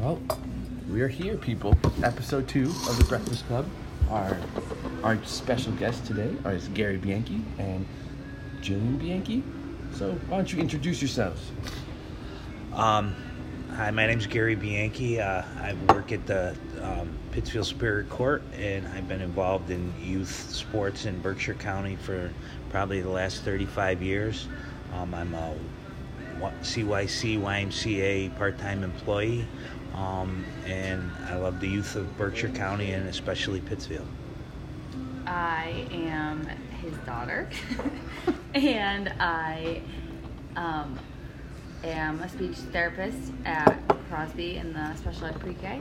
Well, we are here, people. Episode two of the Breakfast Club. Our our special guest today is Gary Bianchi and Jillian Bianchi. So why don't you introduce yourselves? Um, hi, my name's Gary Bianchi. Uh, I work at the um, Pittsfield Superior Court, and I've been involved in youth sports in Berkshire County for probably the last 35 years. Um, I'm a CYC YMCA part-time employee, um, and I love the youth of Berkshire County and especially Pittsfield. I am his daughter, and I um, am a speech therapist at Crosby in the special ed pre-K.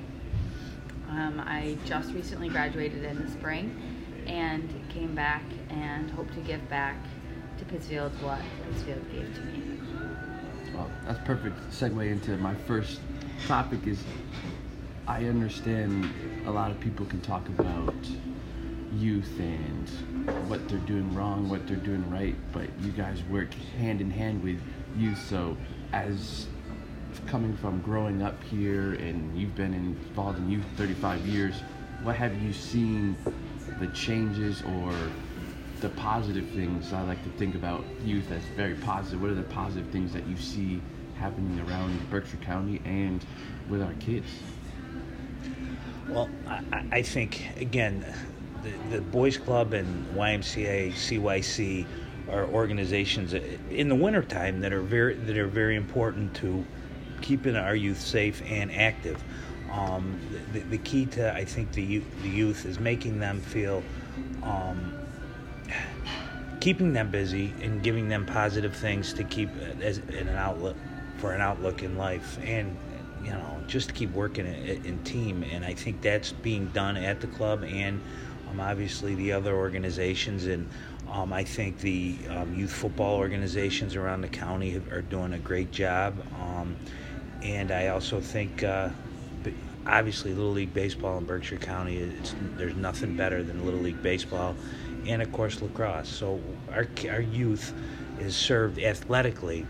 Um, I just recently graduated in the spring and came back and hope to give back to Pittsfield what Pittsfield gave to me. Well, that's perfect segue into my first topic is I understand a lot of people can talk about youth and what they're doing wrong, what they're doing right, but you guys work hand in hand with youth. So, as coming from growing up here and you've been involved in youth 35 years, what have you seen the changes or the positive things? I like to think about youth as very positive. What are the positive things that you see happening around Berkshire County and with our kids? Well, I, I think, again, the, the Boys Club and YMCA, CYC are organizations in the wintertime that are very that are very important to keeping our youth safe and active. Um, the, the, key to I think the youth, the youth is making them feel, um, keeping them busy and giving them positive things to keep as in an outlet for an outlook in life and you know just to keep working in, team. And I think that's being done at the club and um, obviously the other organizations and um, I think the um, youth football organizations around the county are doing a great job. Um, and I also think, uh, obviously, Little League Baseball in Berkshire County, there's nothing better than Little League Baseball. And of course, lacrosse. So our, our youth is served athletically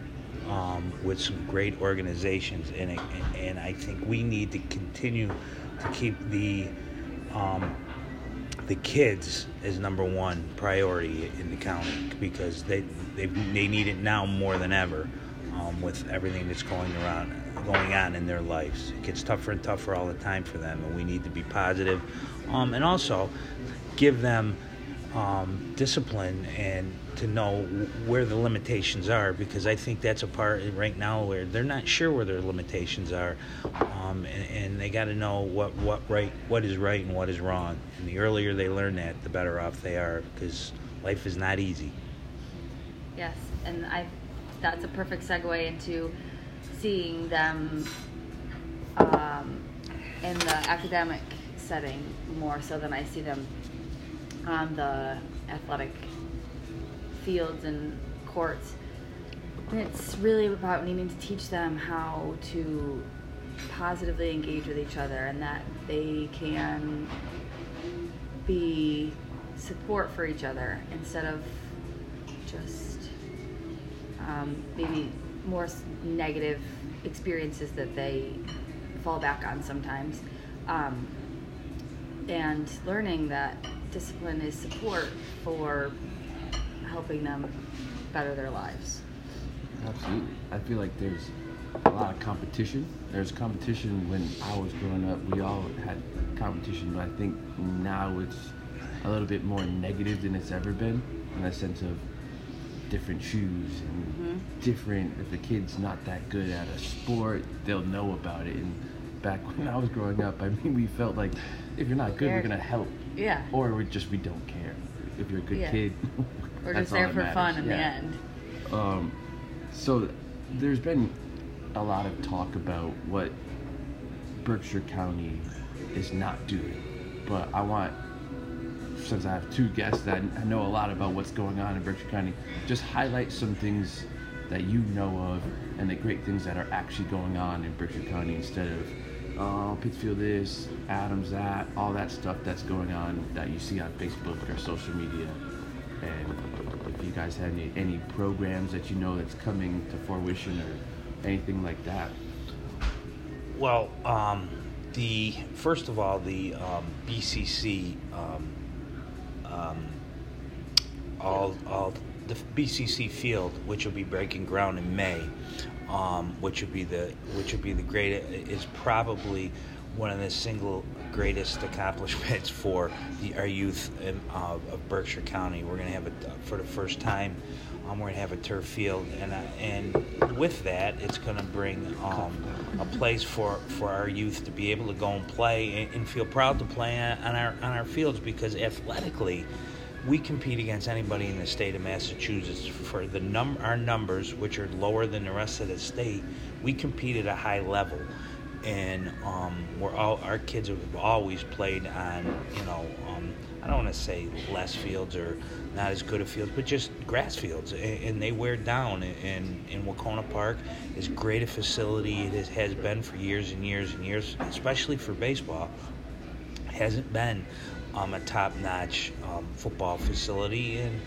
um, with some great organizations, and, and, and I think we need to continue to keep the um, the kids as number one priority in the county because they they, they need it now more than ever um, with everything that's going around going on in their lives. It gets tougher and tougher all the time for them, and we need to be positive, um, and also give them um, discipline and to know where the limitations are because I think that's a part right now where they're not sure where their limitations are, um, and, and, they got to know what what right what is right and what is wrong. And the earlier they learn that, the better off they are because life is not easy. Yes, and I that's a perfect segue into seeing them um, in the academic setting more so than I see them on the athletic fields and courts. And it's really about needing to teach them how to positively engage with each other and that they can be support for each other instead of just um, maybe more negative experiences that they fall back on sometimes. Um, and learning that discipline is support for helping them better their lives. Absolutely. I feel like there's a lot of competition. There's competition when I was growing up. We all had competition, but I think now it's a little bit more negative than it's ever been in the sense of different shoes and mm-hmm. different if the kid's not that good at a sport they'll know about it and back when i was growing up i mean we felt like if you're not good we're gonna help yeah or we just we don't care if you're a good yeah. kid we're just there for fun in yeah. the end um, so there's been a lot of talk about what berkshire county is not doing but i want since I have two guests that I know a lot about what's going on in Berkshire County, just highlight some things that you know of and the great things that are actually going on in Berkshire County instead of oh, Pittsfield this, Adams that, all that stuff that's going on that you see on Facebook or social media. And if you guys have any, any programs that you know that's coming to fruition or anything like that. Well, um, the first of all, the um, BCC, um, um, all all the BCC field, which will be breaking ground in May, um, which would be the which would be the great is probably one of the single greatest accomplishments for the, our youth in, uh, of Berkshire County. We're going to have it for the first time. Um, we're going to have a turf field, and uh, and with that, it's going to bring um, a place for, for our youth to be able to go and play and, and feel proud to play on our on our fields because athletically, we compete against anybody in the state of Massachusetts for the num our numbers, which are lower than the rest of the state. We compete at a high level and um, we're all our kids have always played on you know um, I don't want to say less fields or not as good of fields, but just grass fields, and, and they wear down. And in Wahconah Park is great a facility. It has been for years and years and years, especially for baseball. Hasn't been um, a top-notch um, football facility, and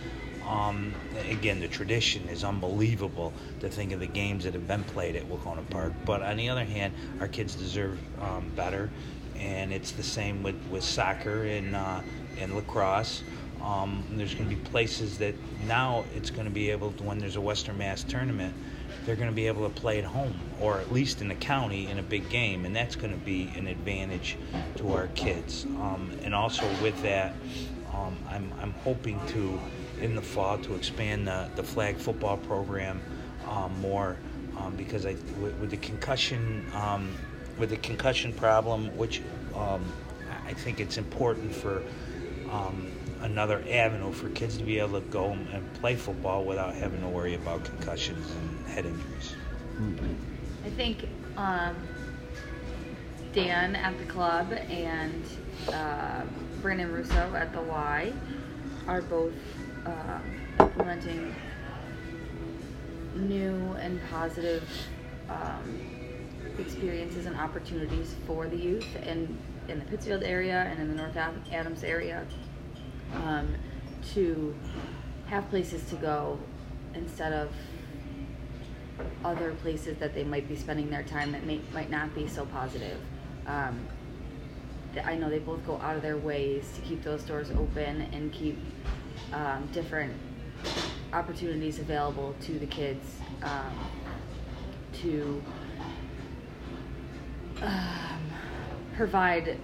um, again, the tradition is unbelievable to think of the games that have been played at Wahconah Park. But on the other hand, our kids deserve um, better, and it's the same with, with soccer and, uh, and lacrosse. Um, there's going to be places that now it's going to be able to, when there's a Western Mass tournament, they're going to be able to play at home or at least in the county in a big game, and that's going to be an advantage to our kids. Um, and also with that, um, I'm, I'm hoping to in the fall to expand the, the flag football program um, more um, because I with, with the concussion um, with the concussion problem, which um, I think it's important for um, another avenue for kids to be able to go and play football without having to worry about concussions and head injuries. I think um, Dan at the club and uh, Brandon Russo at the Y are both implementing new and positive um, experiences and opportunities for the youth in, in the Pittsfield area and in the North Adams area um, to have places to go instead of other places that they might be spending their time that may, might not be so positive. Um, I know they both go out of their ways to keep those doors open and keep um, different opportunities available to the kids um, to um, provide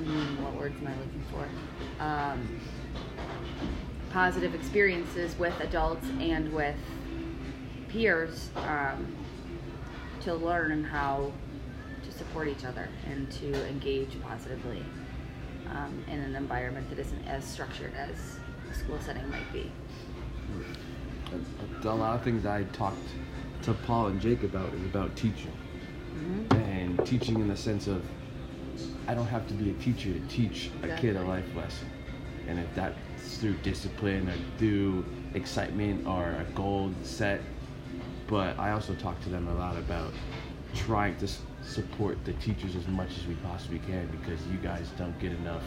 mm, what words am I looking for? Um, positive experiences with adults and with peers um, to learn how to support each other and to engage positively um, in an environment that isn't as structured as a school setting might be. A lot of things I talked to Paul and Jake about is about teaching. Mm-hmm. And teaching in the sense of I don't have to be a teacher to teach a exactly. kid a life lesson. And if that's through discipline or through excitement or a goal set, but I also talk to them a lot about trying to support the teachers as much as we possibly can because you guys don't get enough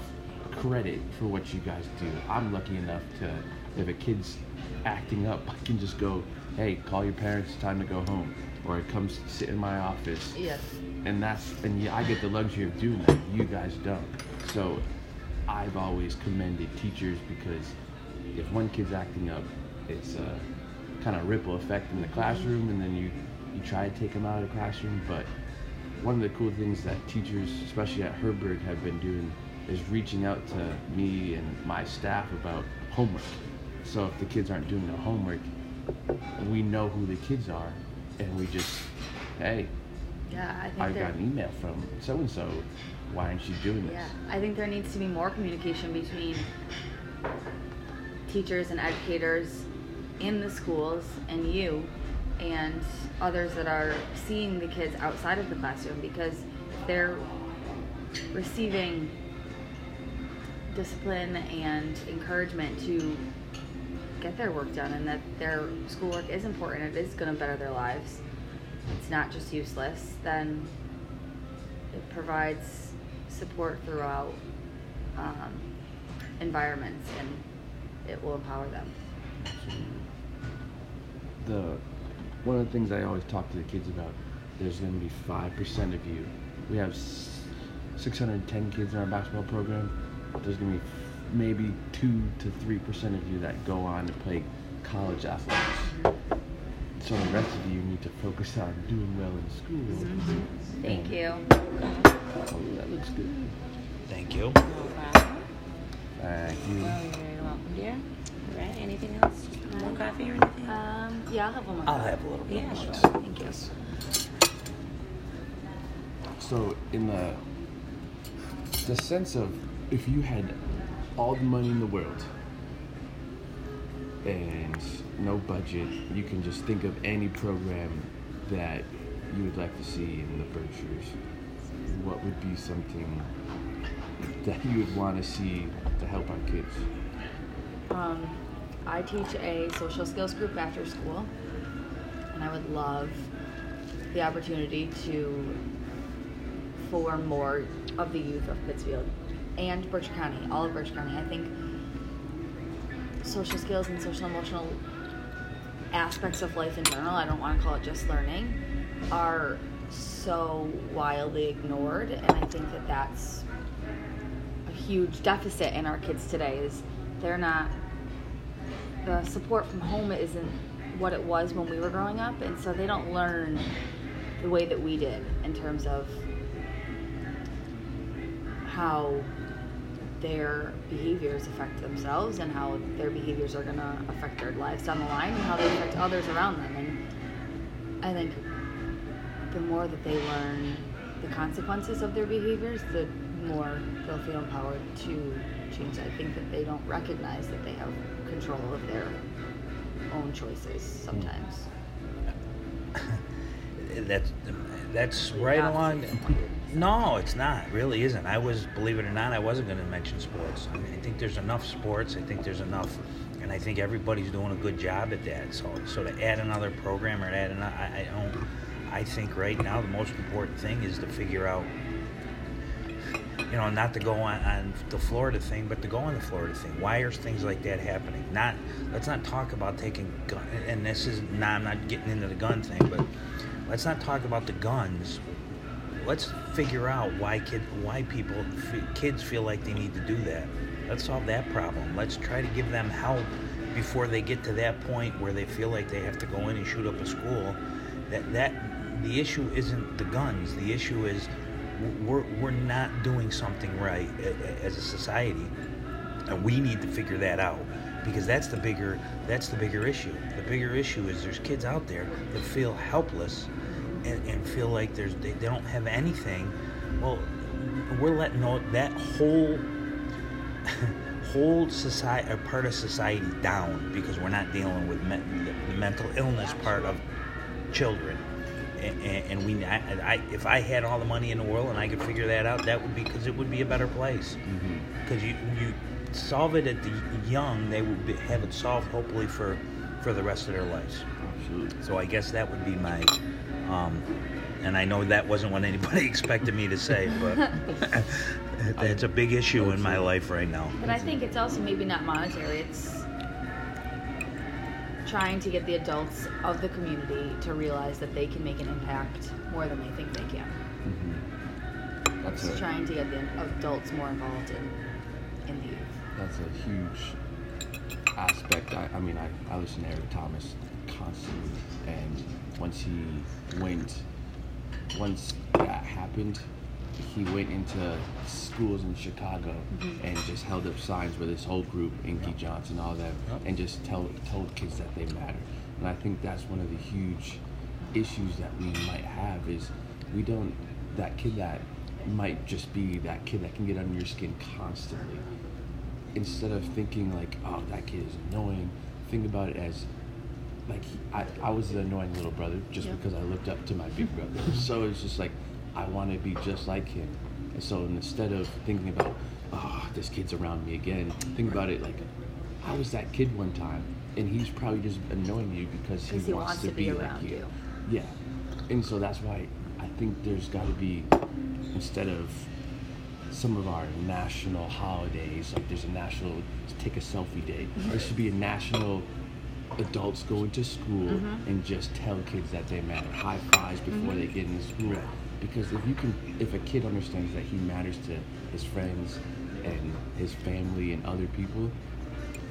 credit for what you guys do. I'm lucky enough to, if a kid's acting up, I can just go, hey, call your parents, it's time to go home. Or it comes sit in my office. Yes. And that's, and yeah, I get the luxury of doing that. You guys don't. So I've always commended teachers because if one kid's acting up, it's a kind of ripple effect in the classroom, and then you you try to take them out of the classroom, but one of the cool things that teachers, especially at Herberg, have been doing is reaching out to me and my staff about homework. So if the kids aren't doing their homework, we know who the kids are, and we just, hey, yeah, I, I got an email from so and so. Why aren't you doing this? Yeah, I think there needs to be more communication between teachers and educators in the schools and you and others that are seeing the kids outside of the classroom because they're receiving discipline and encouragement to get their work done and that their schoolwork is important, it is going to better their lives, it's not just useless, then it provides support throughout um, environments and it will empower them. The one of the things I always talk to the kids about, there's going to be 5% of you. We have 610 kids in our basketball program. There's going to be maybe 2 to 3% of you that go on to play college athletics. So the rest of you need to focus on doing well in school. Mm-hmm. Thank And- you. Oh, that looks good. Thank you. No problem. Thank you. Well, you're very welcome, dear. All right. Anything else? More coffee or anything? Um, yeah, I'll have one more. I'll have a little bit. yeah, more. sure. Thank you. So in the the sense of if you had all the money in the world and no budget, you can just think of any program that you would like to see in the Berkshires. What would be something that you would want to see to help our kids? Um, I teach a social skills group after school, and I would love the opportunity to form more of the youth of Pittsfield and Berkshire County, all of Berkshire County. I think social skills and social emotional aspects of life in general, I don't want to call it just learning, are so wildly ignored, and I think that that's a huge deficit in our kids today is they're not the support from home isn't what it was when we were growing up and so they don't learn the way that we did in terms of how their behaviors affect themselves and how their behaviors are going to affect their lives down the line and how they affect others around them. And i think the more that they learn the consequences of their behaviors the more they'll feel empowered to change. I think that they don't recognize that they have control of their own choices sometimes That's that's right along. No, it's not. Really isn't. I was, believe it or not, I wasn't going to mention sports. I, mean, I think there's enough sports. I think there's enough, and I think everybody's doing a good job at that. So, so to add another program or add another, I, I don't. I think right now the most important thing is to figure out. You know, not to go on, on the Florida thing, but to go on the Florida thing. Why are things like that happening? Not let's not talk about taking gun. And this is nah, I'm not getting into the gun thing, but let's not talk about the guns. Let's figure out why kid, why people, kids feel like they need to do that. Let's solve that problem. Let's try to give them help before they get to that point where they feel like they have to go in and shoot up a school. That that the issue isn't the guns. The issue is we're we're not doing something right as a society, and we need to figure that out because that's the bigger that's the bigger issue. The bigger issue is there's kids out there that feel helpless and, and feel like there's they, they don't have anything. Well, we're letting all, that whole whole society a part of society down because we're not dealing with me, the mental illness part of children. And, and we, I, I, if I had all the money in the world and I could figure that out, that would be because it would be a better place because you you solve it at the young, they will be, have it solved hopefully for for the rest of their lives. Absolutely. So I guess that would be my, um, and I know that wasn't what anybody expected me to say, but it's a big issue in my life right now. But I think it's also maybe not monetary. It's trying to get the adults of the community to realize that they can make an impact more than they think they can. Mm-hmm. That's a, trying to get the adults more involved in, in the youth. that's a huge aspect. I, I mean, I, I listen to Eric Thomas constantly, and once he went, once that happened, he went into schools in Chicago mm-hmm. and just held up signs with his whole group, Inky Johnson, all them, and just tell, told kids that they matter. And I think that's one of the huge issues that we might have is we don't that kid that might just be that kid that can get under your skin constantly instead of thinking like, oh, that kid is annoying, think about it as like he, I, I was the annoying little brother just Yeah. because I looked up to my big brother. so it's just like I want to be just like him. And so instead of thinking about, oh, this kid's around me again, think about it like, I was that kid one time, and he's probably just annoying you because he, 'Cause he wants, wants to, to be be, like around you. you. Yeah, and so that's why I think there's got to be instead of some of our national holidays, like there's a national take a selfie day. Mm-hmm. There should be a national adults go into school Mhm. and just tell kids that they matter. High fives before mm-hmm. they get into school. Because if you can, if a kid understands that he matters to his friends and his family and other people,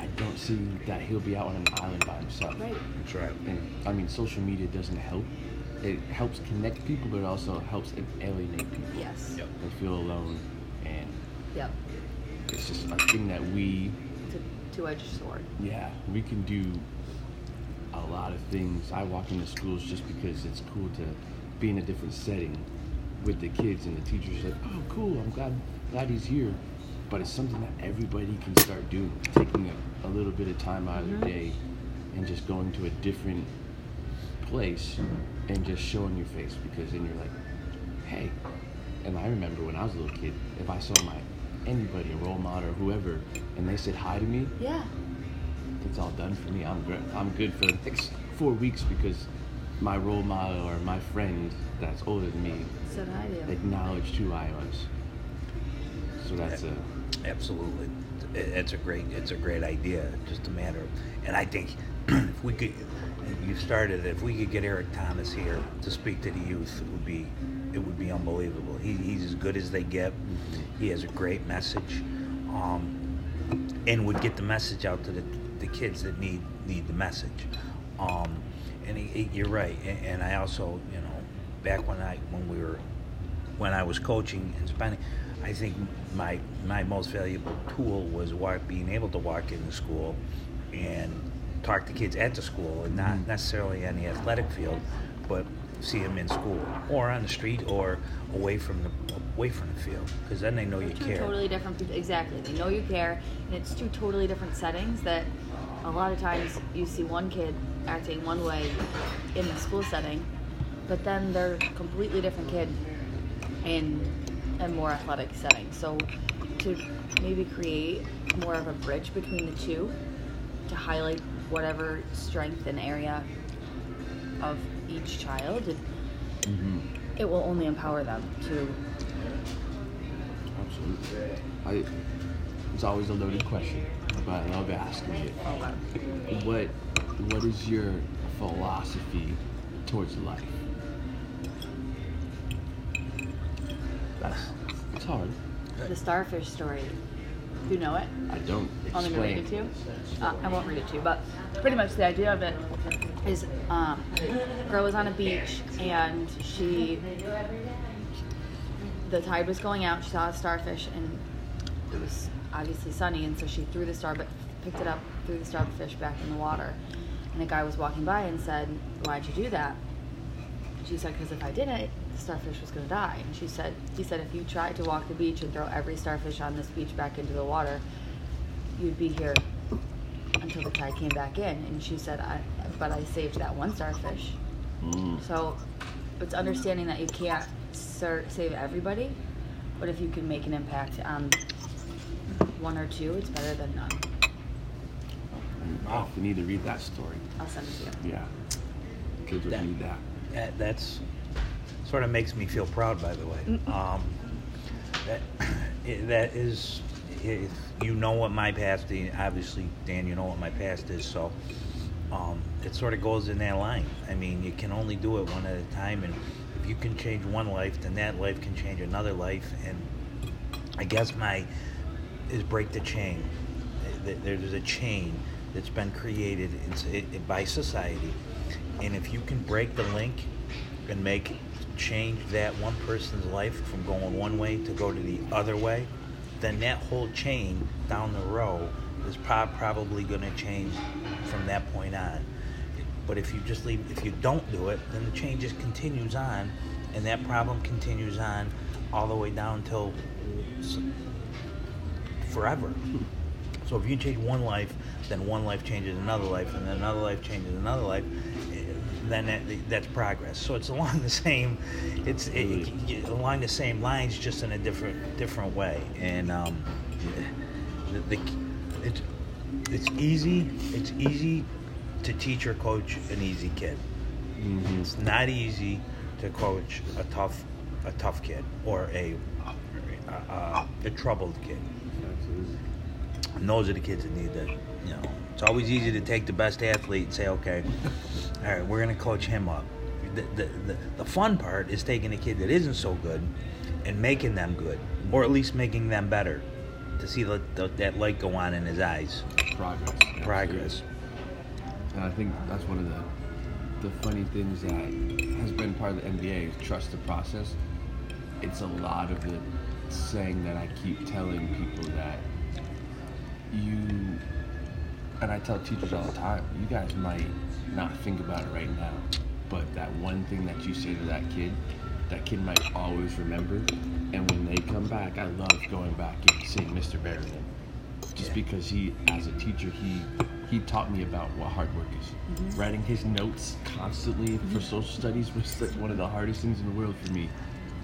I don't see that he'll be out on an island by himself. Right. That's right. And I mean, social media doesn't help. It helps connect people, but it also helps alienate people. Yes. Yep. They feel alone, and Yep. it's just a thing that we It's a two-edged sword. yeah, we can do a lot of things. I walk into schools just because it's cool to be in a different setting with the kids and the teachers. Like, oh, cool! I'm glad glad he's here. But it's something that everybody can start doing, taking a, a little bit of time out of Mhm. the day and just going to a different place and just showing your face because then you're like, hey. And I remember when I was a little kid, if I saw my anybody, a role model or whoever, and they said hi to me, Yeah. it's all done for me. I'm good. I'm good for the next four weeks because my role model or my friend that's older than me So did I acknowledged who I was. So that's a Absolutely, It- it's a great it's a great idea. Just a matter, of, and I think if we could, you started. If we could get Eric Thomas here to speak to the youth, it would be it would be unbelievable. He, he's as good as they get. He has a great message, um, and would get the message out to the, the kids that need need the message. Um, and he, he- you're right. And, and I also, you know, back when I when we were when I was coaching and spending, I think my my most valuable tool was walk, being able to walk into school and talk to kids at the school and not Mhm. necessarily on the athletic field, but see them in school or on the street or away from the away from the field because then they know you two care. totally different people. Exactly. They know you care, and it's two totally different settings that a lot of times you see one kid acting one way in the school setting, but then they're a completely different kid in a more athletic setting. So to maybe create more of a bridge between the two to highlight whatever strength and area of each child, it, mm-hmm. it will only empower them to absolutely. I it's always a loaded question, but I love asking it. What what is your philosophy towards life? That's it's hard. the starfish story. You know it? I don't I'm gonna read it to you. Uh, I won't read it to you, but pretty much the idea of it is, um, girl was on a beach and she, the tide was going out. She saw a starfish and it was obviously sunny, and so she threw the star, but picked it up, threw the starfish back in the water. And a guy was walking by and said, "Why'd you do that?" She said, "Because if I didn't, the starfish was going to die." And she said, "He said if you tried to walk the beach and throw every starfish on this beach back into the water, you'd be here until the tide came back in." And she said, "I, but I saved that one starfish." Mm. So it's understanding that you can't save everybody, but if you can make an impact on one or two, it's better than none. Wow. We need to read that story. I'll send it to you. Yeah. Kids would That- need that. That, that's sort of makes me feel proud, by the way. Um, that that is, if you know what my past is. Obviously, Dan, you know what my past is. So um, it sort of goes in that line. I mean, you can only do it one at a time, and if you can change one life, then that life can change another life. And I guess my is break the chain. There's a chain that's been created by society, and if you can break the link and make change that one person's life from going one way to go to the other way, then that whole chain down the row is prob- probably going to change from that point on. But if you just leave, if you don't do it, then the chain just continues on, and that problem continues on all the way down till s- forever. So if you change one life, then one life changes another life, and then another life changes another life. eh, Then that, that's progress. So it's along the same, it's it, it- along the same lines, just in a different different way. And um, the, the it's it's easy. It's easy to teach or coach an easy kid. Mm-hmm. It's not easy to coach a tough a tough kid or a a, a, a troubled kid. And those are the kids that need that. You know, it's always easy to take the best athlete and say, okay, all right, we're going to coach him up. The, the, the, the fun part is taking a kid that isn't so good and making them good, or at least making them better, to see the, the, that light go on in his eyes. Progress. Progress. And I think that's one of the the funny things that has been part of the NBA is trust the process. It's a lot of the saying that I keep telling people that you and I tell teachers all the time, you guys might not think about it right now, but that one thing that you say to that kid, that kid might always remember. And when they come back, I love going back and seeing Mr. Berrigan. Just Yeah. because he, as a teacher, he he taught me about what hard work is. Mm-hmm. Writing his notes constantly for mm-hmm. social studies was like one of the hardest things in the world for me.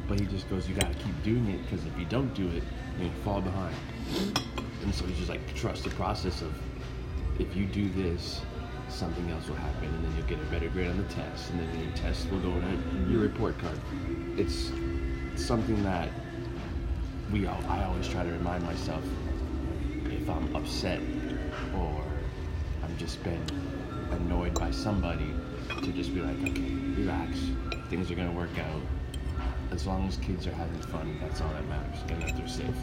But he just goes, you got to keep doing it because if you don't do it, you fall behind. And so he's just like, trust the process of if you do this, something else will happen, and then you'll get a better grade on the test, and then your test will go in your report card. It's something that we all, I always try to remind myself if I'm upset or I'm just been annoyed by somebody to just be like, okay, relax, things are gonna work out. As long as kids are having fun, that's all that matters, and that they're safe.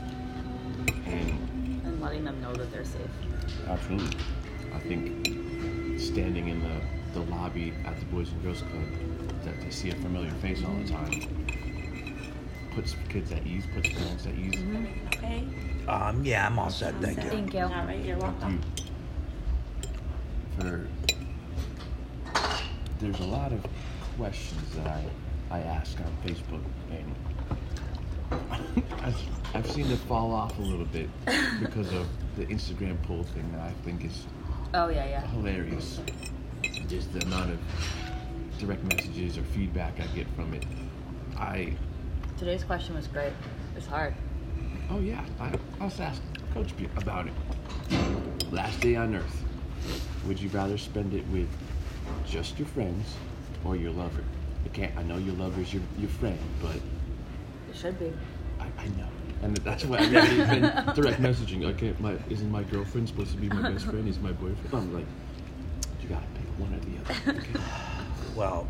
And And letting them know that they're safe. Absolutely. I think standing in the, the lobby at the Boys and Girls Club, that they see a familiar face all the time, puts kids at ease, puts parents at ease. Okay. Um, yeah, I'm all set. Thank you. Thank you. All right, you're welcome. For there's a lot of questions that I, I ask on Facebook, and I've, I've seen it fall off a little bit because of the Instagram poll thing that I think is Oh yeah, yeah. hilarious. Just the amount of direct messages or feedback I get from it. I Today's question was great. It's hard. oh yeah, I, I was asked Coach B about it. Last day on Earth. Would you rather spend it with just your friends or your lover? I can't. I know your lover's your your friend, but It should be. I, I know. And that's why I've been direct messaging. Okay, my isn't my girlfriend supposed to be my best friend? Is my boyfriend? I'm like, you gotta pick one or the other. Okay? Well,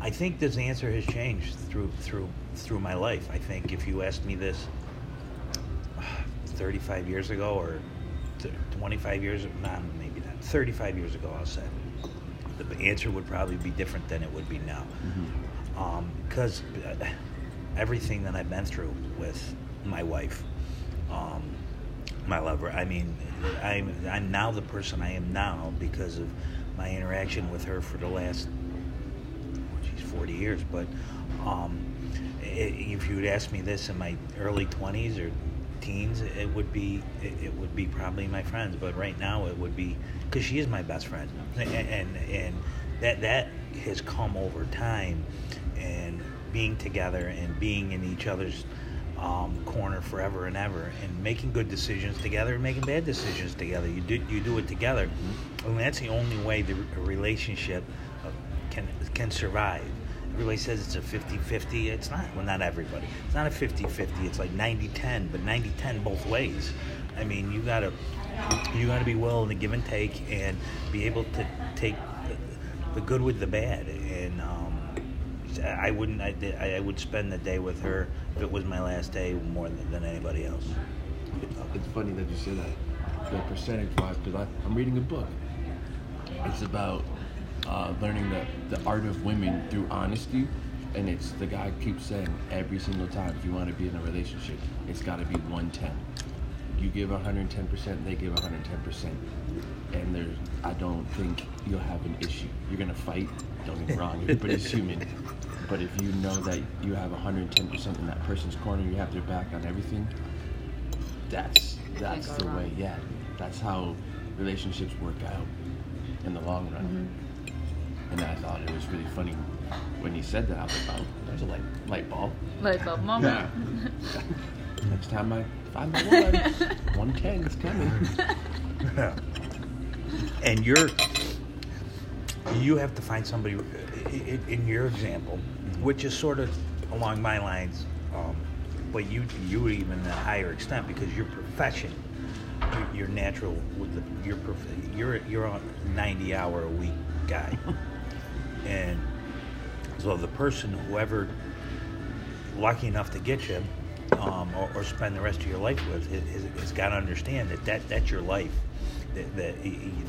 I think this answer has changed through through through my life. I think if you asked me this 35 years ago or 25 years, nah, maybe not, 35 years ago, I'll say, the answer would probably be different than it would be now. Because uh, everything that I've been through with my wife, um, my lover, I mean, I'm, I'm now the person I am now because of my interaction with her for the last she's 40 years, but um, if you would ask me this in my early 20s or teens, it would be it, it would be probably my friends. But right now, it would be because she is my best friend, and, and and that that has come over time, and being together and being in each other's um, corner forever and ever, and making good decisions together and making bad decisions together. You do you do it together, and that's the only way the relationship uh, can can survive. Everybody says it's a 50-50. It's not. Well, not everybody. It's not a 50-50. It's like 90-10, but 90-10 both ways. I mean, you gotta you gotta be willing to give and take and be able to take the, the good with the bad. And um, I wouldn't. I, I would spend the day with her if it was my last day more than, than anybody else. It's funny that you say that. The percentage wise, because I'm reading a book. It's about uh, learning the, the art of women through honesty. And it's the guy keeps saying every single time if you want to be in a relationship, it's got to be 110. You give 110%, they give 110%. And there's, I don't think you'll have an issue. You're going to fight, don't get me wrong, everybody's human. But if you know that you have 110% in that person's corner, you have their back on everything, that's that's the wrong. way. Yeah, that's how relationships work out in the long run. Mm-hmm. And I thought it was really funny when he said that. I was like, oh, there's a light light bulb. Light bulb moment. Next time I find the one, 110 is coming. and you're you have to find somebody i- i- in your example, which is sort of along my lines, um, but you you even a higher extent because your profession your, your natural with the your prof- you're you're a 90 hour a week guy, and so the person whoever lucky enough to get you um, or, or spend the rest of your life with has, has got to understand that, that that's your life. That, that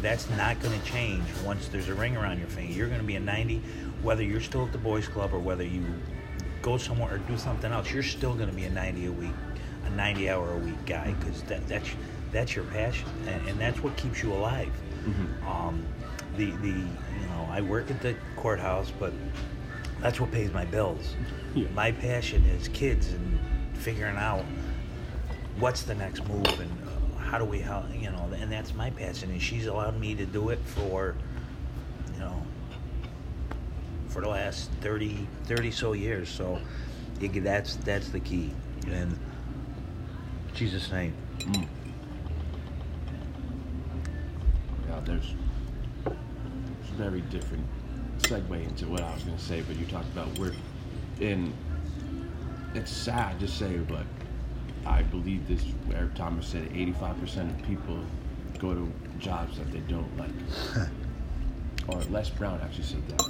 that's not going to change once there's a ring around your finger. You're going to be a 90, whether you're still at the boys' club or whether you go somewhere or do something else. You're still going to be a 90 a week, a 90 hour a week guy because that, that's that's your passion and, and that's what keeps you alive. Mm-hmm. Um, the the I work at the courthouse, but that's what pays my bills. Yeah. My passion is kids and figuring out what's the next move and uh, how do we how you know and that's my passion and she's allowed me to do it for you know for the last 30 30 so years so get- that's that's the key and Jesus name Mm. Yeah, there's very different segue into what I was going to say, but you talked about work, and it's sad to say, but I believe this. Eric Thomas said 85% of people go to jobs that they don't like, or Les Brown actually said that.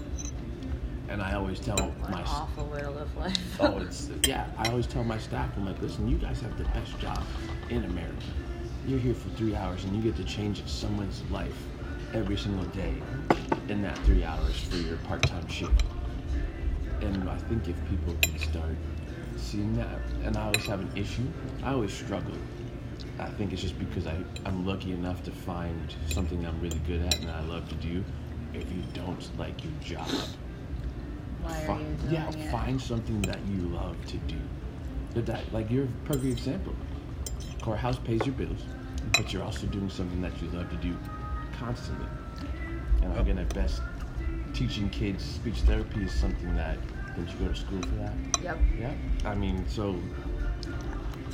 And I always tell What my awful way to live life. Oh, it's yeah. I always tell my staff, I'm like, listen, you guys have the best job in America. You're here for three hours, and you get to change someone's life every single day in that three hours for your part-time shift. And I think if people can start seeing that, and I always have an issue. I always struggle. I think it's just because I, I'm lucky enough to find something I'm really good at and I love to do. If you don't like your job, Why are Fi- you doing yeah, it? find something that you love to do. That like you're a perfect example. Courthouse pays your bills, but you're also doing something that you love to do constantly. And I'm gonna best teaching kids speech therapy is something that didn't you go to school for that? Yep. Yeah. I mean, so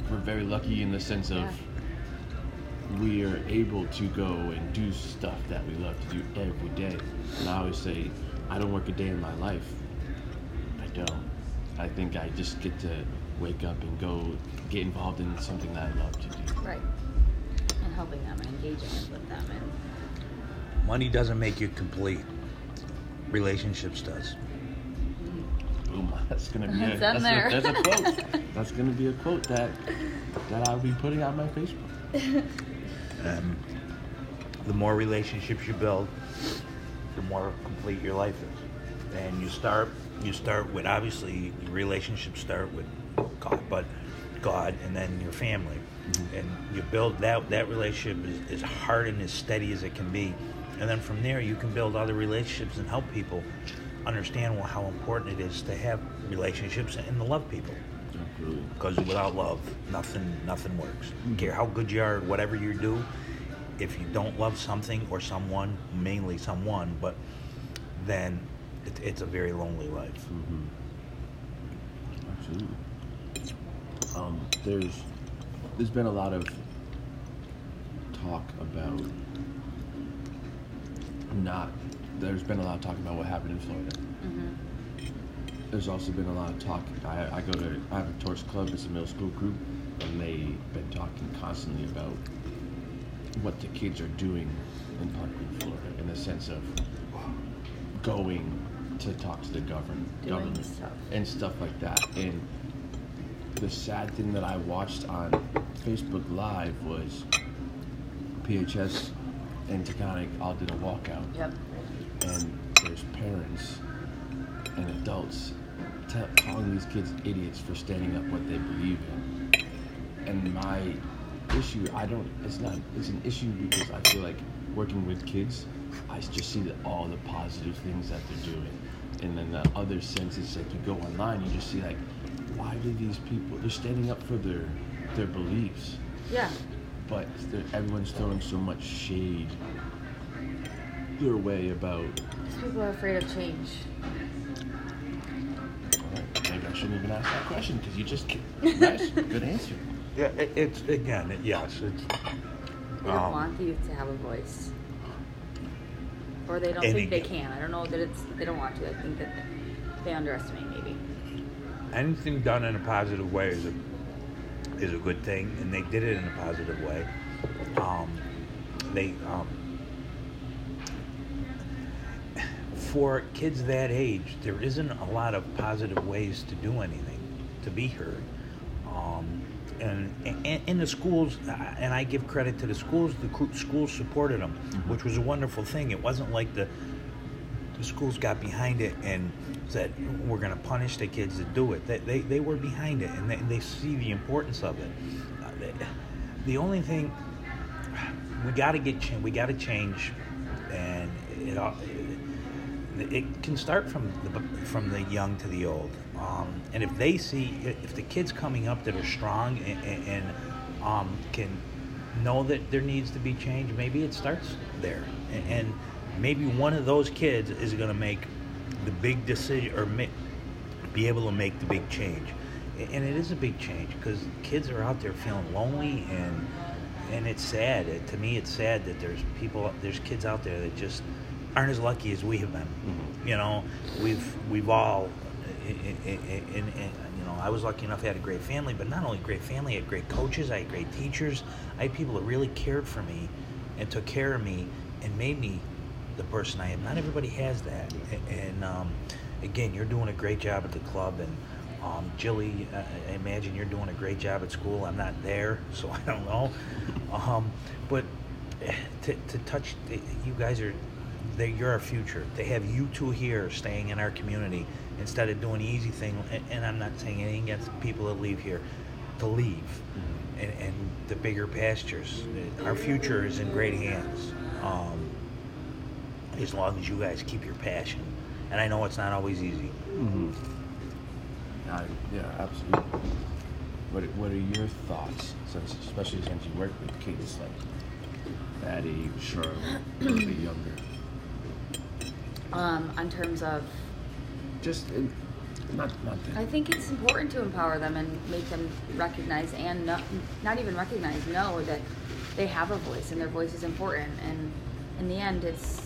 we're very lucky in the sense of Yeah. we are able to go and do stuff that we love to do every day. And I always say, I don't work a day in my life. I don't. I think I just get to wake up and go get involved in something that I love to do. Right. And helping them and engaging with them and money doesn't make you complete relationships does Boom. That's gonna be a, That's that's, in there. A, that's a quote. that's gonna be a quote that that I'll be putting on my Facebook. Um, the more relationships you build, the more complete your life is. And you start, you start with obviously your relationships start with God, but God, and then your family, and you build that. That relationship is, is hard and as steady as it can be, and then from there you can build other relationships and help people understand well, how important it is to have relationships and to love people Absolutely. because without love, nothing nothing works. Don't care how good you are, whatever you do, if you don't love something or someone, mainly someone, but then it, it's a very lonely life. hmm Absolutely. Um, there's there's been a lot of talk about not. There's been a lot of talk about what happened in Florida. mm-hmm. There's also been a lot of talk. I, I go to I have a torch club. It's a middle school group, and they've been talking constantly about what the kids are doing in Parkland, Florida, in the sense of going to talk to the govern, Doing government stuff. and stuff like that. And the sad thing that I watched on Facebook Live was PHS and Taconic all did a walkout Yep. and there's parents and adults tell, calling these kids idiots for standing up what they believe in. And my issue, I don't, it's not, it's an issue because I feel like working with kids, I just see the, all the positive things that they're doing. And then the other sense is like you go online, you just see like, why do these people, they're standing up for their, their beliefs Yeah. But they're- everyone's throwing so much shade their way about These people are afraid of change. Maybe I shouldn't even ask that question because you just nice good answer Yeah, it, it's again, it, yes, it's. They don't Um, want you to have a voice. Or they don't And think they can. I don't know that it's they don't want to. I think that they underestimate maybe. anything done in a positive way is a is a good thing, and they did it in a positive way. um, they um, for kids that age, there isn't a lot of positive ways to do anything, to be heard. Um, and, and in the schools, and I give credit to the schools. The schools supported them, which was a wonderful thing. It wasn't like the the schools got behind it and said we're going to punish the kids that do it. They, they, they were behind it and they, they see the importance of it. Uh, they- the only thing we got to get we got to change, and it all- it can start from the from the young to the old. Um, and if they see if the kids coming up that are strong and, and um, can know that there needs to be change, maybe it starts there. And, and maybe one of those kids is going to make the big decision or ma- be able to make the big change. And it is a big change because kids are out there feeling lonely and and it's sad. It, to me, it's sad that there's people, there's kids out there that just aren't as lucky as we have been. Mm-hmm. You know, we've we've all, and you know, I was lucky enough. I had a great family, but not only great family, I had great coaches, I had great teachers, I had people that really cared for me and took care of me and made me the person I am. Not everybody has that, and um, again, you're doing a great job at the club and. Um, Jilly, uh, I imagine you're doing a great job at school. I'm not there, so I don't know. Um, but to, to touch, you guys are, they, you're our future. They have you two here staying in our community instead of doing the easy thing, and, and I'm not saying anything against people that leave here, to leave and, and the bigger pastures. Our future is in great hands. Um, as long as you guys keep your passion. And I know it's not always easy. Mm-hmm. I, yeah, absolutely. What What are your thoughts, since especially since you work with kids like that age or a little bit younger? Um, in terms of, Just in, not not that. I think it's important to empower them and make them recognize and not, not even recognize, know that they have a voice and their voice is important. And in the end, it's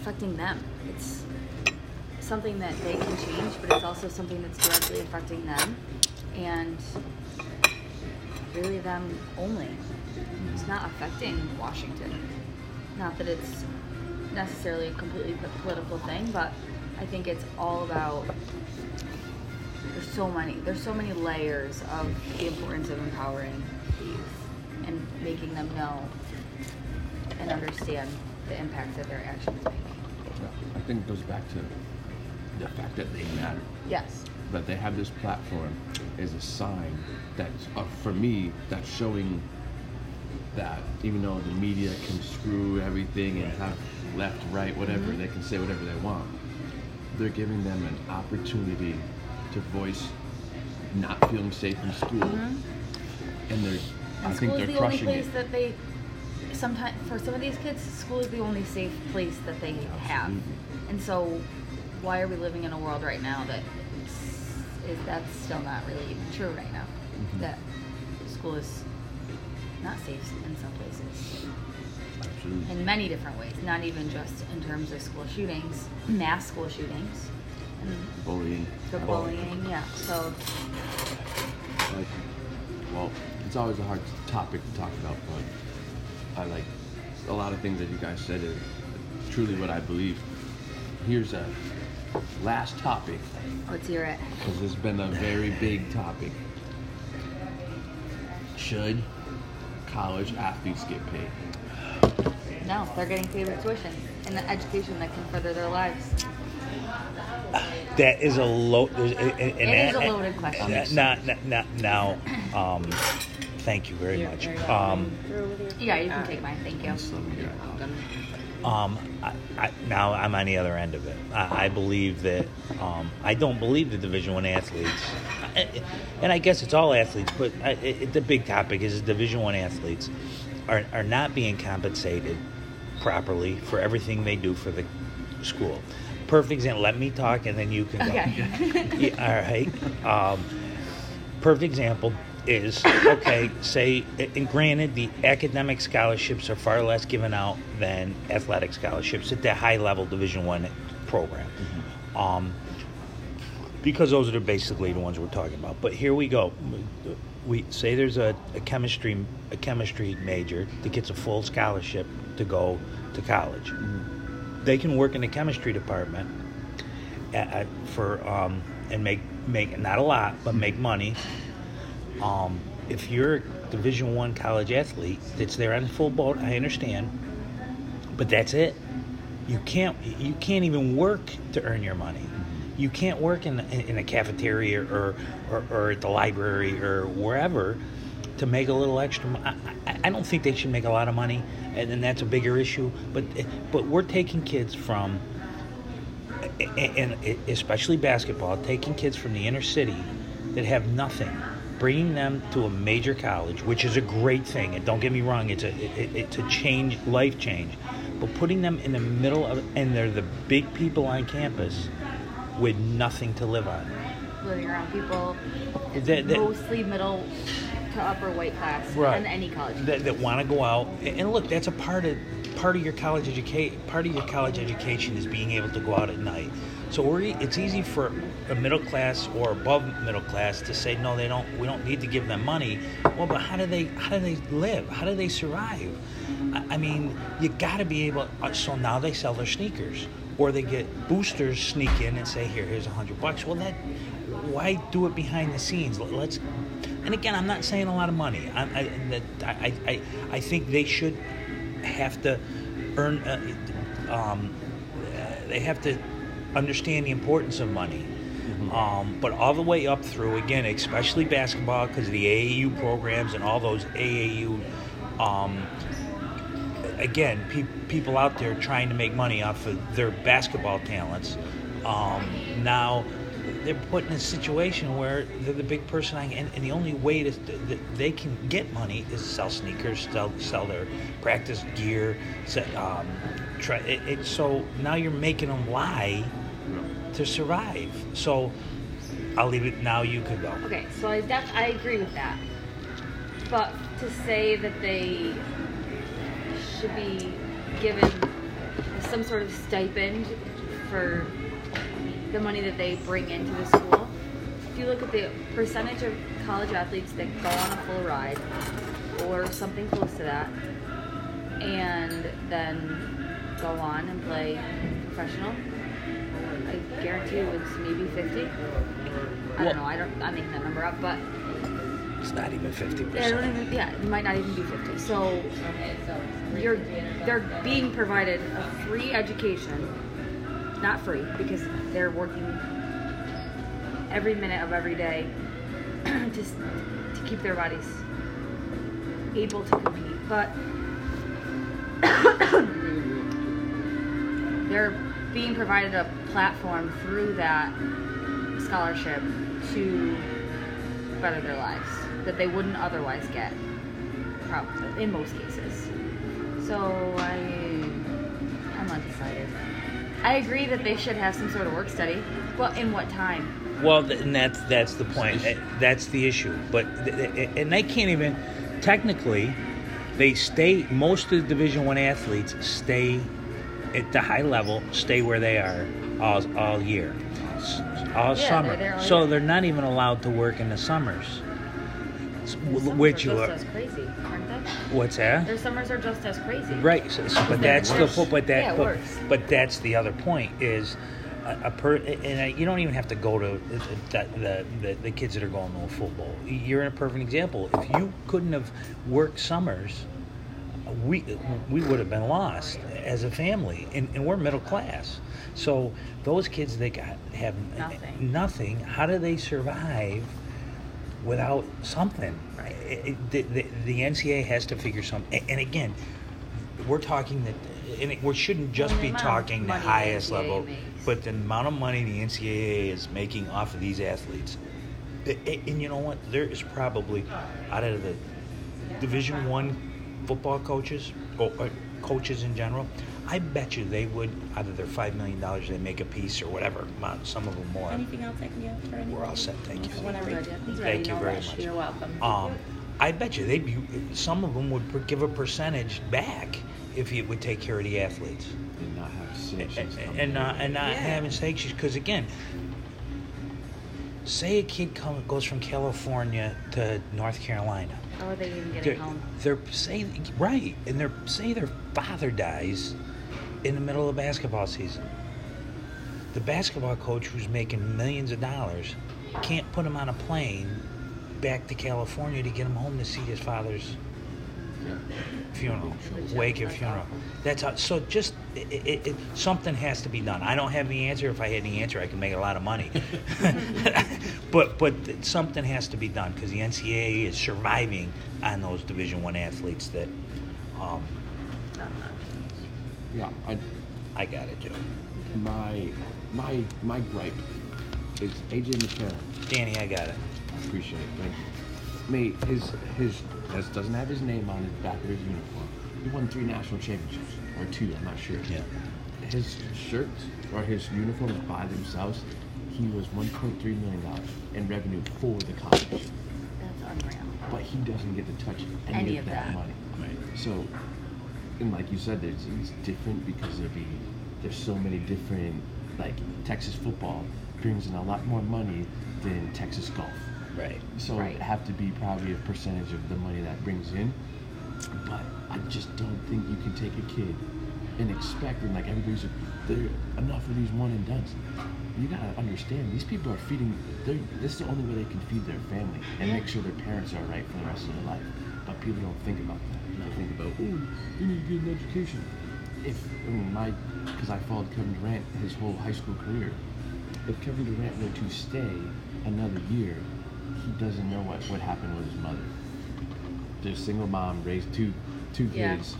affecting them. It's something that they can change, but it's also something that's directly affecting them and really them only. It's not affecting Washington. Not that it's necessarily a completely political thing, but I think it's all about there's so many there's so many layers of the importance of empowering youth and making them know and understand the impact that their actions make. I think it goes back to the fact that they matter. Yes. That they have this platform is a sign that, uh, for me, that's showing that even though the media can screw everything and have left, right, whatever, they can say whatever they want. They're giving them an opportunity to voice not feeling safe in school, and they're. I think they're the only crushing place it. that they sometimes for some of these kids, school is the only safe place that they have. And so why are we living in a world right now that is that's still not really even true right now? Mhm. That school is not safe in some places. Absolutely. In many different ways, not even just in terms of school shootings, mass school shootings. And Bullying. the bullying, yeah. So Like, well, it's always a hard topic to talk about, but I like a lot of things that you guys said are truly what I believe. Here's a last topic, let's hear it. because it's been a very big topic. Should college athletes get paid? No, they're getting paid with tuition and the education that can further their lives. That is a low. there's- and- and It is a that- loaded question. uh, Not, not, not now. Um, thank you very You're much. very Um, Through Yeah, you can take mine. Thank you. Just let me get out. um, I, I, now I'm on the other end of it. I, I believe that um, I don't believe the Division One athletes, I- and I guess it's all athletes, but I, it, the big topic is Division One athletes are are not being compensated properly for everything they do for the school. Perfect example. Let me talk, and then you can. go. Okay. yeah, all right. Um, perfect example is okay. Say, and granted, the academic scholarships are far less given out than athletic scholarships at the high level Division One program, um, because those are basically the ones we're talking about. But here we go. we say there's a, a chemistry a chemistry major that gets a full scholarship to go to college. They can work in the chemistry department at, at- for um, and make make not a lot but make money. Um, if you're a Division One college athlete that's there on a full boat, I understand, but that's it. You can't you can't even work to earn your money. You can't work in in a cafeteria or or, or at the library or wherever to make a little extra. I, I, I don't think they should make a lot of money, and then that's a bigger issue. But but we're taking kids from and especially basketball, taking kids from the inner city that have nothing, bringing them to a major college, which is a great thing. And don't get me wrong, it's a it, it's a change, life change. But putting them in the middle of, and they're the big people on campus with nothing to live on. living around people, That- that- mostly middle to upper white class, Right. and any college. that, that want to go out and look that's a part of part of your college education part of your college education is being able to go out at night so it's easy for a middle class or above middle class to say no they don't we don't need to give them money well but how do they how do they live how do they survive i, I mean you got to be able uh, so now they sell their sneakers or they get boosters sneak in and say here here's a hundred bucks well that why do it behind the scenes Let- let's and again, I'm not saying a lot of money. I, I, I, I, I think they should have to earn. Uh, um, uh, they have to understand the importance of money. Um, but all the way up through, again, especially basketball, because of the AAU programs and all those AAU. Um, again, pe- people out there trying to make money off of their basketball talents. Um, now they're put in a situation where they're the big person, and, and the only way to, that they can get money is sell sneakers, sell, sell their practice gear. Um, try, it, it, so now you're making them lie to survive. So I'll leave it. Now you could go. Okay, so I def- I agree with that. But to say that they should be given some sort of stipend for the money that they bring into the school, if you look at the percentage of college athletes that go on a full ride or something close to that, and then go on and play professional, I guarantee you it's maybe 50. I don't know. I don't. I'm making that number up, but It's not even fifty yeah, I don't percent. even. Yeah, it might not even be 50. So you're they're being provided a free education, not free because they're working every minute of every day s- to keep their bodies able to compete, but they're being provided a platform through that scholarship to better their lives that they wouldn't otherwise get probably in most cases so i i'm undecided i agree that they should have some sort of work study well in what time Well, and that's that's the point. Eh, That's the issue. But th- th- and they can't even technically. They stay. Most of the Division One athletes stay at the high level. Stay where they are all all year, all Yeah, summer. they're all so year. they're not even allowed to work in the summers. S- Their summers Which are just are. as crazy aren't they What's that? their summers are just as crazy Right, so, but that's the but that Yeah, but, but that's the other point is a, a per and I, you don't even have to go to uh, the, the, the the kids that are going to football. You're in a perfect example. If you couldn't have worked summers, we we would have been lost as a family, and, and we're middle class. So those kids that got have Nothing. nothing. How do they survive? Without something, Right. It- it- the, the, the NCAA has to figure something. And again, we're talking that, and it, we shouldn't just be talking the money the highest level, makes. but the amount of money the NCAA is making off of these athletes. I- And you know what? There is probably out of the Division One football coaches or, or coaches in general. I bet you they would out of their five million dollars they make a piece or whatever. Some of them more. Anything else I can do for anybody? We're all set. Thank you. Whenever. He's ready. Thank you No very rush. much. You're welcome. Um, I bet you they'd be. Some of them would give a percentage back if you would take care of the athletes and not have and, sanctions. come and not and not Yeah. having sanctions because again say a kid come, goes from California to North Carolina. How are they even They're, getting home? they're say right, and they're say their father dies in the middle of basketball season. The basketball coach who's making millions of dollars can't put him on a plane back to California to get him home to see his father's. Funeral, wake and funeral. That's how, so. Just it, it, it, something has to be done. I don't have the answer. If I had the answer, I could make a lot of money. but but something has to be done because the NCAA is surviving on those Division One athletes. That um, Yeah, I, I got it, Joe. my my my gripe is AJ McCarron. Danny, I got it. I appreciate it. Thank you. Mate, his his this doesn't have his name on the back of his uniform. He won three national championships or two. I'm not sure. Yeah. His shirts or his uniforms by themselves, he was 1.3 million dollars in revenue for the college, That's unreal. but he doesn't get to touch any, Any of, of that, that. money. Right. So, and like you said, there's, it's different because there'd be there's so many different like Texas football brings in a lot more money than Texas golf. Right. So Right. it'd have to be probably a percentage of the money that brings in. But I just don't think you can take a kid and expect and like everybody's enough of these one and dones. You gotta understand these people are feeding. They're, this is the only way they can feed their family and make sure their parents are right for the rest of their life. But people don't think about that. They think about oh, you need to get an education. If I mean my, because I followed Kevin Durant his whole high school career. If Kevin Durant were to stay another year, he doesn't know what what happened with his mother. Their single mom raised two two Yeah. kids,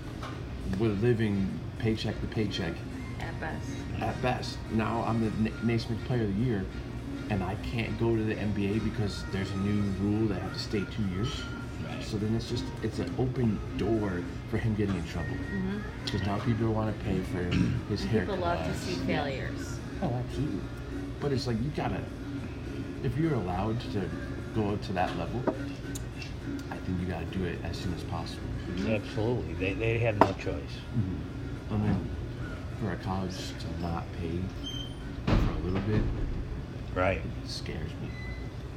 with living paycheck to paycheck At best. at best. Now I'm the Na- Naismith Player of the Year, and I can't go to the NBA because there's a new rule that I have to stay two years. Right. So then it's just it's an open door for him getting in trouble mm-hmm. because now people want to pay for his haircut. People love to see failures. Oh, absolutely. But it's like you gotta, if you're allowed to go to that level, I think you gotta do it as soon as possible. Absolutely. They, they have no choice. Mm-hmm. I mean, for a college to not pay for a little bit Right. scares me.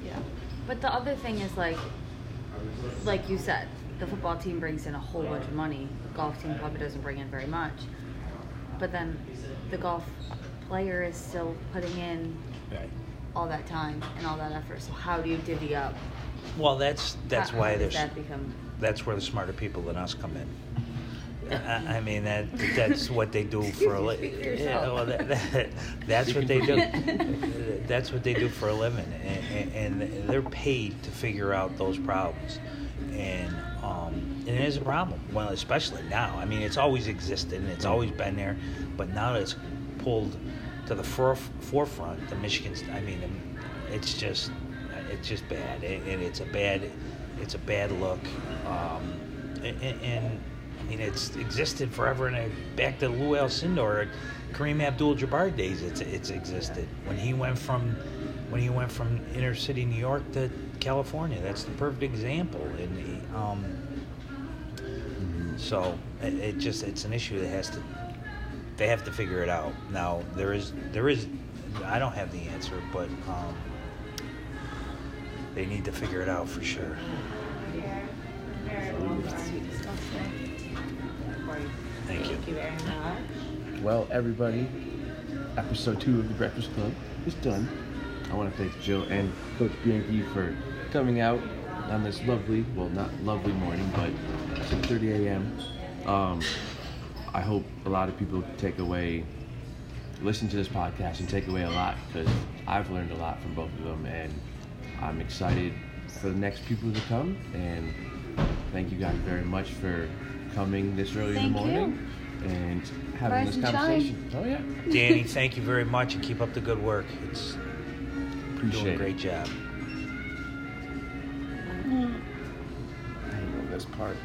Yeah. But the other thing is like, like you said, the football team brings in a whole bunch of money. The golf team probably doesn't bring in very much. But then the golf player is still putting in Right. All that time and all that effort. So how do you divvy up? Well, that's that's How- why how there's that become? that's where the smarter people than us come in. I, I mean that that's what they do for a living. yourself. well, that, that, that's what they do. that's what they do for a living, and, and, they're paid to figure out those problems. And um, and it is a problem. Well, especially now. I mean, it's always existed and it's always been there, but now that it's pulled to the for, forefront, the Michigan. I mean, it's just it's just bad, and and it's a bad it's a bad look. Um, and, and I mean, it's existed forever. And back to Lou Alcindor, Kareem Abdul-Jabbar days, it's it's existed when he went from when he went from inner city New York to California. That's the perfect example. And um, so it, it just it's an issue that has to they have to figure it out. Now there is there is I don't have the answer, but um, they need to figure it out for sure. Thank you. Very much. Well, everybody, episode two of the Breakfast Club is done. I want to thank Jill and Coach Bianchi for coming out on this lovely, well, not lovely morning, but 6:30 a.m. Um, I hope a lot of people take away, listen to this podcast and take away a lot because I've learned a lot from both of them, and I'm excited for the next people to come. And thank you guys very much for coming this early in Thank the you. morning and having Rise this and shine. conversation. Oh yeah, Danny, thank you very much and keep up the good work. It's appreciate doing a it. great job. Mm. I know this part.